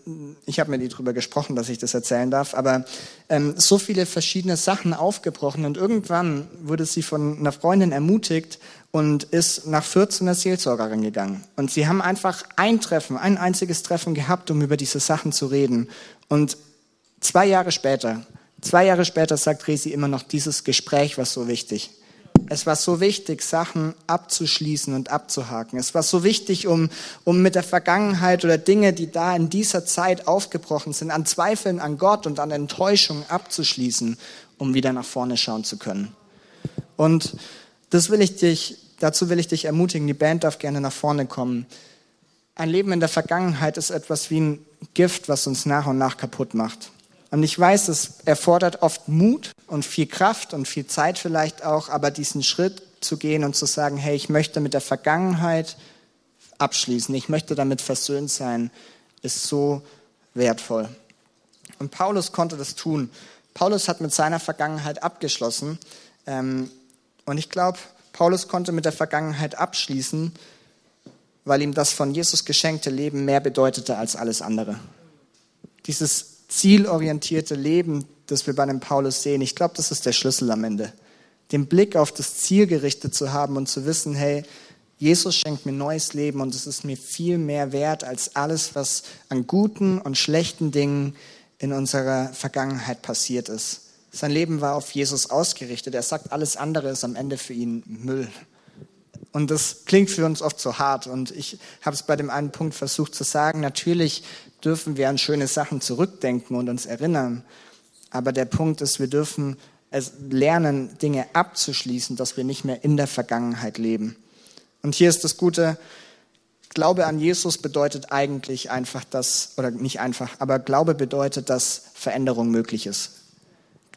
ich habe mit ihr darüber gesprochen, dass ich das erzählen darf, aber ähm, so viele verschiedene Sachen aufgebrochen und irgendwann wurde sie von einer Freundin ermutigt und ist nach 14 Seelsorgerin gegangen. Und sie haben einfach ein Treffen, ein einziges Treffen gehabt, um über diese Sachen zu reden. Und zwei Jahre später, zwei Jahre später sagt Resi immer noch, dieses Gespräch war so wichtig. Es war so wichtig, Sachen abzuschließen und abzuhaken. Es war so wichtig, um, um mit der Vergangenheit oder Dinge, die da in dieser Zeit aufgebrochen sind, an Zweifeln an Gott und an Enttäuschung abzuschließen, um wieder nach vorne schauen zu können. Und das will ich dich, dazu will ich dich ermutigen. Die Band darf gerne nach vorne kommen. Ein Leben in der Vergangenheit ist etwas wie ein Gift, was uns nach und nach kaputt macht. Und ich weiß, es erfordert oft Mut und viel Kraft und viel Zeit vielleicht auch, aber diesen Schritt zu gehen und zu sagen, hey, ich möchte mit der Vergangenheit abschließen, ich möchte damit versöhnt sein, ist so wertvoll. Und Paulus konnte das tun. Paulus hat mit seiner Vergangenheit abgeschlossen. Ähm, und ich glaube, Paulus konnte mit der Vergangenheit abschließen, weil ihm das von Jesus geschenkte Leben mehr bedeutete als alles andere. Dieses zielorientierte Leben, das wir bei dem Paulus sehen, ich glaube, das ist der Schlüssel am Ende. Den Blick auf das Ziel gerichtet zu haben und zu wissen, hey, Jesus schenkt mir neues Leben und es ist mir viel mehr wert als alles, was an guten und schlechten Dingen in unserer Vergangenheit passiert ist. Sein Leben war auf Jesus ausgerichtet. Er sagt, alles andere ist am Ende für ihn Müll. Und das klingt für uns oft so hart. Und ich habe es bei dem einen Punkt versucht zu sagen, natürlich dürfen wir an schöne Sachen zurückdenken und uns erinnern. Aber der Punkt ist, wir dürfen es lernen, Dinge abzuschließen, dass wir nicht mehr in der Vergangenheit leben. Und hier ist das Gute, Glaube an Jesus bedeutet eigentlich einfach das, oder nicht einfach, aber Glaube bedeutet, dass Veränderung möglich ist.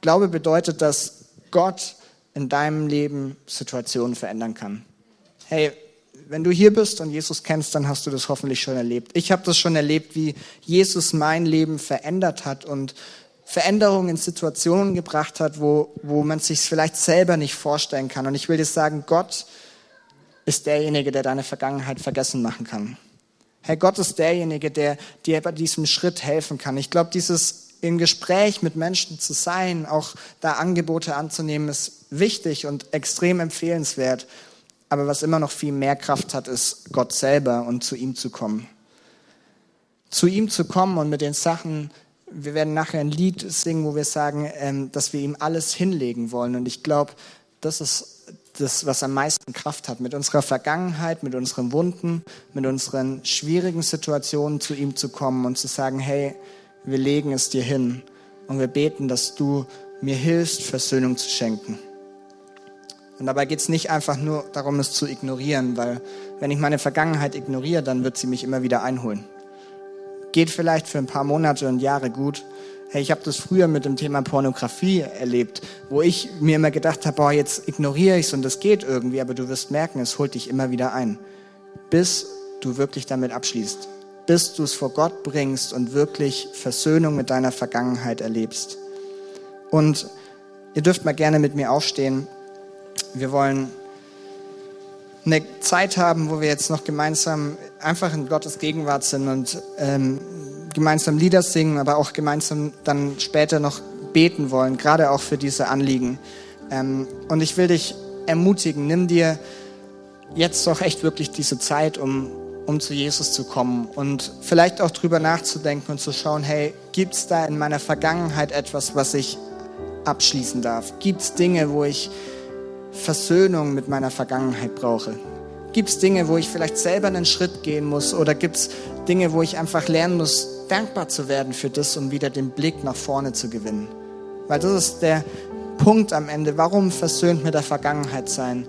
Glaube bedeutet, dass Gott in deinem Leben Situationen verändern kann. Hey, wenn du hier bist und Jesus kennst, dann hast du das hoffentlich schon erlebt. Ich habe das schon erlebt, wie Jesus mein Leben verändert hat und Veränderungen in Situationen gebracht hat, wo, wo man sich vielleicht selber nicht vorstellen kann. Und ich will dir sagen, Gott ist derjenige, der deine Vergangenheit vergessen machen kann. Herr Gott ist derjenige, der dir bei diesem Schritt helfen kann. Ich glaube, dieses im Gespräch mit Menschen zu sein, auch da Angebote anzunehmen, ist wichtig und extrem empfehlenswert. Aber was immer noch viel mehr Kraft hat, ist Gott selber und zu ihm zu kommen. Zu ihm zu kommen und mit den Sachen, wir werden nachher ein Lied singen, wo wir sagen, ähm, dass wir ihm alles hinlegen wollen. Und ich glaube, das ist das, was am meisten Kraft hat, mit unserer Vergangenheit, mit unseren Wunden, mit unseren schwierigen Situationen zu ihm zu kommen und zu sagen, hey, wir legen es dir hin und wir beten, dass du mir hilfst, Versöhnung zu schenken. Und dabei geht es nicht einfach nur darum, es zu ignorieren, weil wenn ich meine Vergangenheit ignoriere, dann wird sie mich immer wieder einholen. Geht vielleicht für ein paar Monate und Jahre gut. Hey, ich habe das früher mit dem Thema Pornografie erlebt, wo ich mir immer gedacht habe, boah, jetzt ignoriere ich es und das geht irgendwie, aber du wirst merken, es holt dich immer wieder ein, bis du wirklich damit abschließt, bis du es vor Gott bringst und wirklich Versöhnung mit deiner Vergangenheit erlebst. Und ihr dürft mal gerne mit mir aufstehen. Wir wollen eine Zeit haben, wo wir jetzt noch gemeinsam einfach in Gottes Gegenwart sind und ähm, gemeinsam Lieder singen, aber auch gemeinsam dann später noch beten wollen, gerade auch für diese Anliegen. Ähm, und ich will dich ermutigen, nimm dir jetzt doch echt wirklich diese Zeit, um, um zu Jesus zu kommen und vielleicht auch drüber nachzudenken und zu schauen, hey, gibt es da in meiner Vergangenheit etwas, was ich abschließen darf? Gibt es Dinge, wo ich Versöhnung mit meiner Vergangenheit brauche? Gibt es Dinge, wo ich vielleicht selber einen Schritt gehen muss? Oder gibt es Dinge, wo ich einfach lernen muss, dankbar zu werden für das und wieder den Blick nach vorne zu gewinnen? Weil das ist der, Punkt am Ende. Warum versöhnt mit der Vergangenheit sein?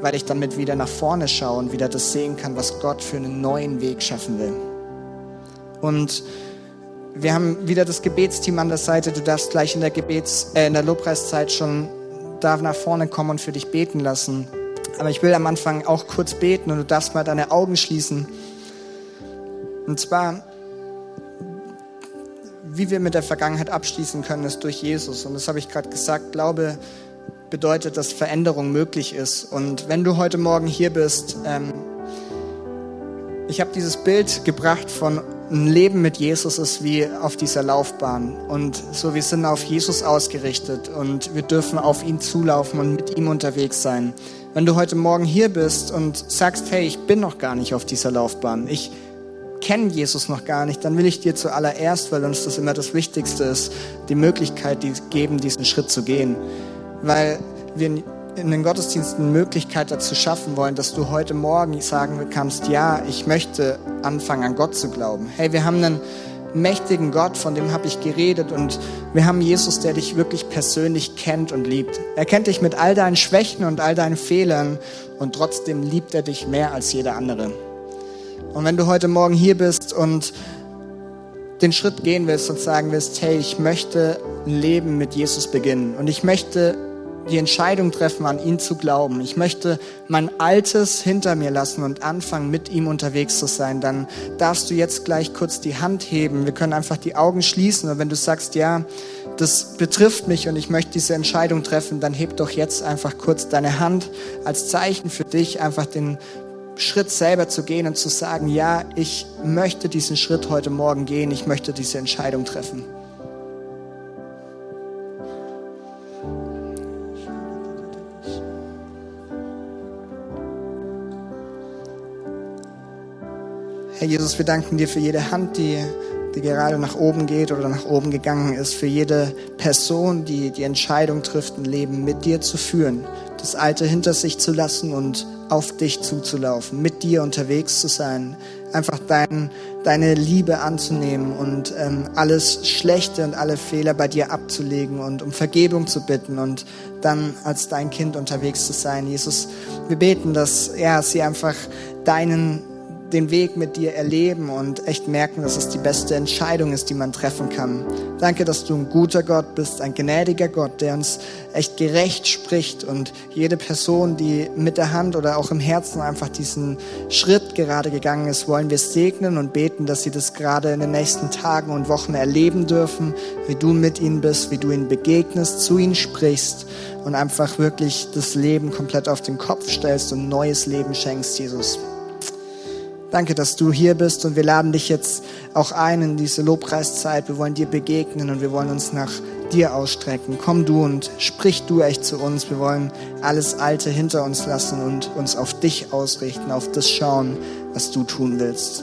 Weil ich damit wieder nach vorne schaue und wieder das sehen kann, was Gott für einen neuen Weg schaffen will. Und wir haben wieder das Gebetsteam an der Seite. Du darfst gleich in der Gebets, äh, in der Lobpreiszeit schon da nach vorne kommen und für dich beten lassen. Aber ich will am Anfang auch kurz beten und du darfst mal deine Augen schließen. Und zwar, wie wir mit der Vergangenheit abschließen können, ist durch Jesus. Und das habe ich gerade gesagt. Glaube bedeutet, dass Veränderung möglich ist. Und wenn du heute Morgen hier bist, ähm, ich habe dieses Bild gebracht von ein Leben mit Jesus ist wie auf dieser Laufbahn. Und so, wir sind auf Jesus ausgerichtet und wir dürfen auf ihn zulaufen und mit ihm unterwegs sein. Wenn du heute Morgen hier bist und sagst, hey, ich bin noch gar nicht auf dieser Laufbahn, ich kenne Jesus noch gar nicht, dann will ich dir zuallererst, weil uns das immer das Wichtigste ist, die Möglichkeit geben, diesen Schritt zu gehen. Weil wir in den Gottesdiensten Möglichkeit dazu schaffen wollen, dass du heute Morgen sagen kannst, ja, ich möchte anfangen an Gott zu glauben. Hey, wir haben einen mächtigen Gott, von dem habe ich geredet und wir haben Jesus, der dich wirklich persönlich kennt und liebt. Er kennt dich mit all deinen Schwächen und all deinen Fehlern und trotzdem liebt er dich mehr als jeder andere. Und wenn du heute Morgen hier bist und den Schritt gehen willst und sagen willst, hey, ich möchte ein Leben mit Jesus beginnen und ich möchte die Entscheidung treffen, an ihn zu glauben. Ich möchte mein Altes hinter mir lassen und anfangen, mit ihm unterwegs zu sein. Dann darfst du jetzt gleich kurz die Hand heben. Wir können einfach die Augen schließen. Und wenn du sagst, ja, das betrifft mich und ich möchte diese Entscheidung treffen, dann heb doch jetzt einfach kurz deine Hand als Zeichen für dich, einfach den Schritt selber zu gehen und zu sagen, ja, ich möchte diesen Schritt heute Morgen gehen. Ich möchte diese Entscheidung treffen. Herr Jesus, wir danken dir für jede Hand, die, die gerade nach oben geht oder nach oben gegangen ist, für jede Person, die die Entscheidung trifft, ein Leben mit dir zu führen, das Alte hinter sich zu lassen und auf dich zuzulaufen, mit dir unterwegs zu sein, einfach dein, deine Liebe anzunehmen und ähm, alles Schlechte und alle Fehler bei dir abzulegen und um Vergebung zu bitten und dann als dein Kind unterwegs zu sein. Jesus, wir beten, dass ja, sie einfach deinen den Weg mit dir erleben und echt merken, dass es die beste Entscheidung ist, die man treffen kann. Danke, dass du ein guter Gott bist, ein gnädiger Gott, der uns echt gerecht spricht und jede Person, die mit der Hand oder auch im Herzen einfach diesen Schritt gerade gegangen ist, wollen wir segnen und beten, dass sie das gerade in den nächsten Tagen und Wochen erleben dürfen, wie du mit ihnen bist, wie du ihnen begegnest, zu ihnen sprichst und einfach wirklich das Leben komplett auf den Kopf stellst und neues Leben schenkst, Jesus. Danke, dass du hier bist und wir laden dich jetzt auch ein in diese Lobpreiszeit. Wir wollen dir begegnen und wir wollen uns nach dir ausstrecken. Komm du und sprich du echt zu uns. Wir wollen alles Alte hinter uns lassen und uns auf dich ausrichten, auf das schauen, was du tun willst.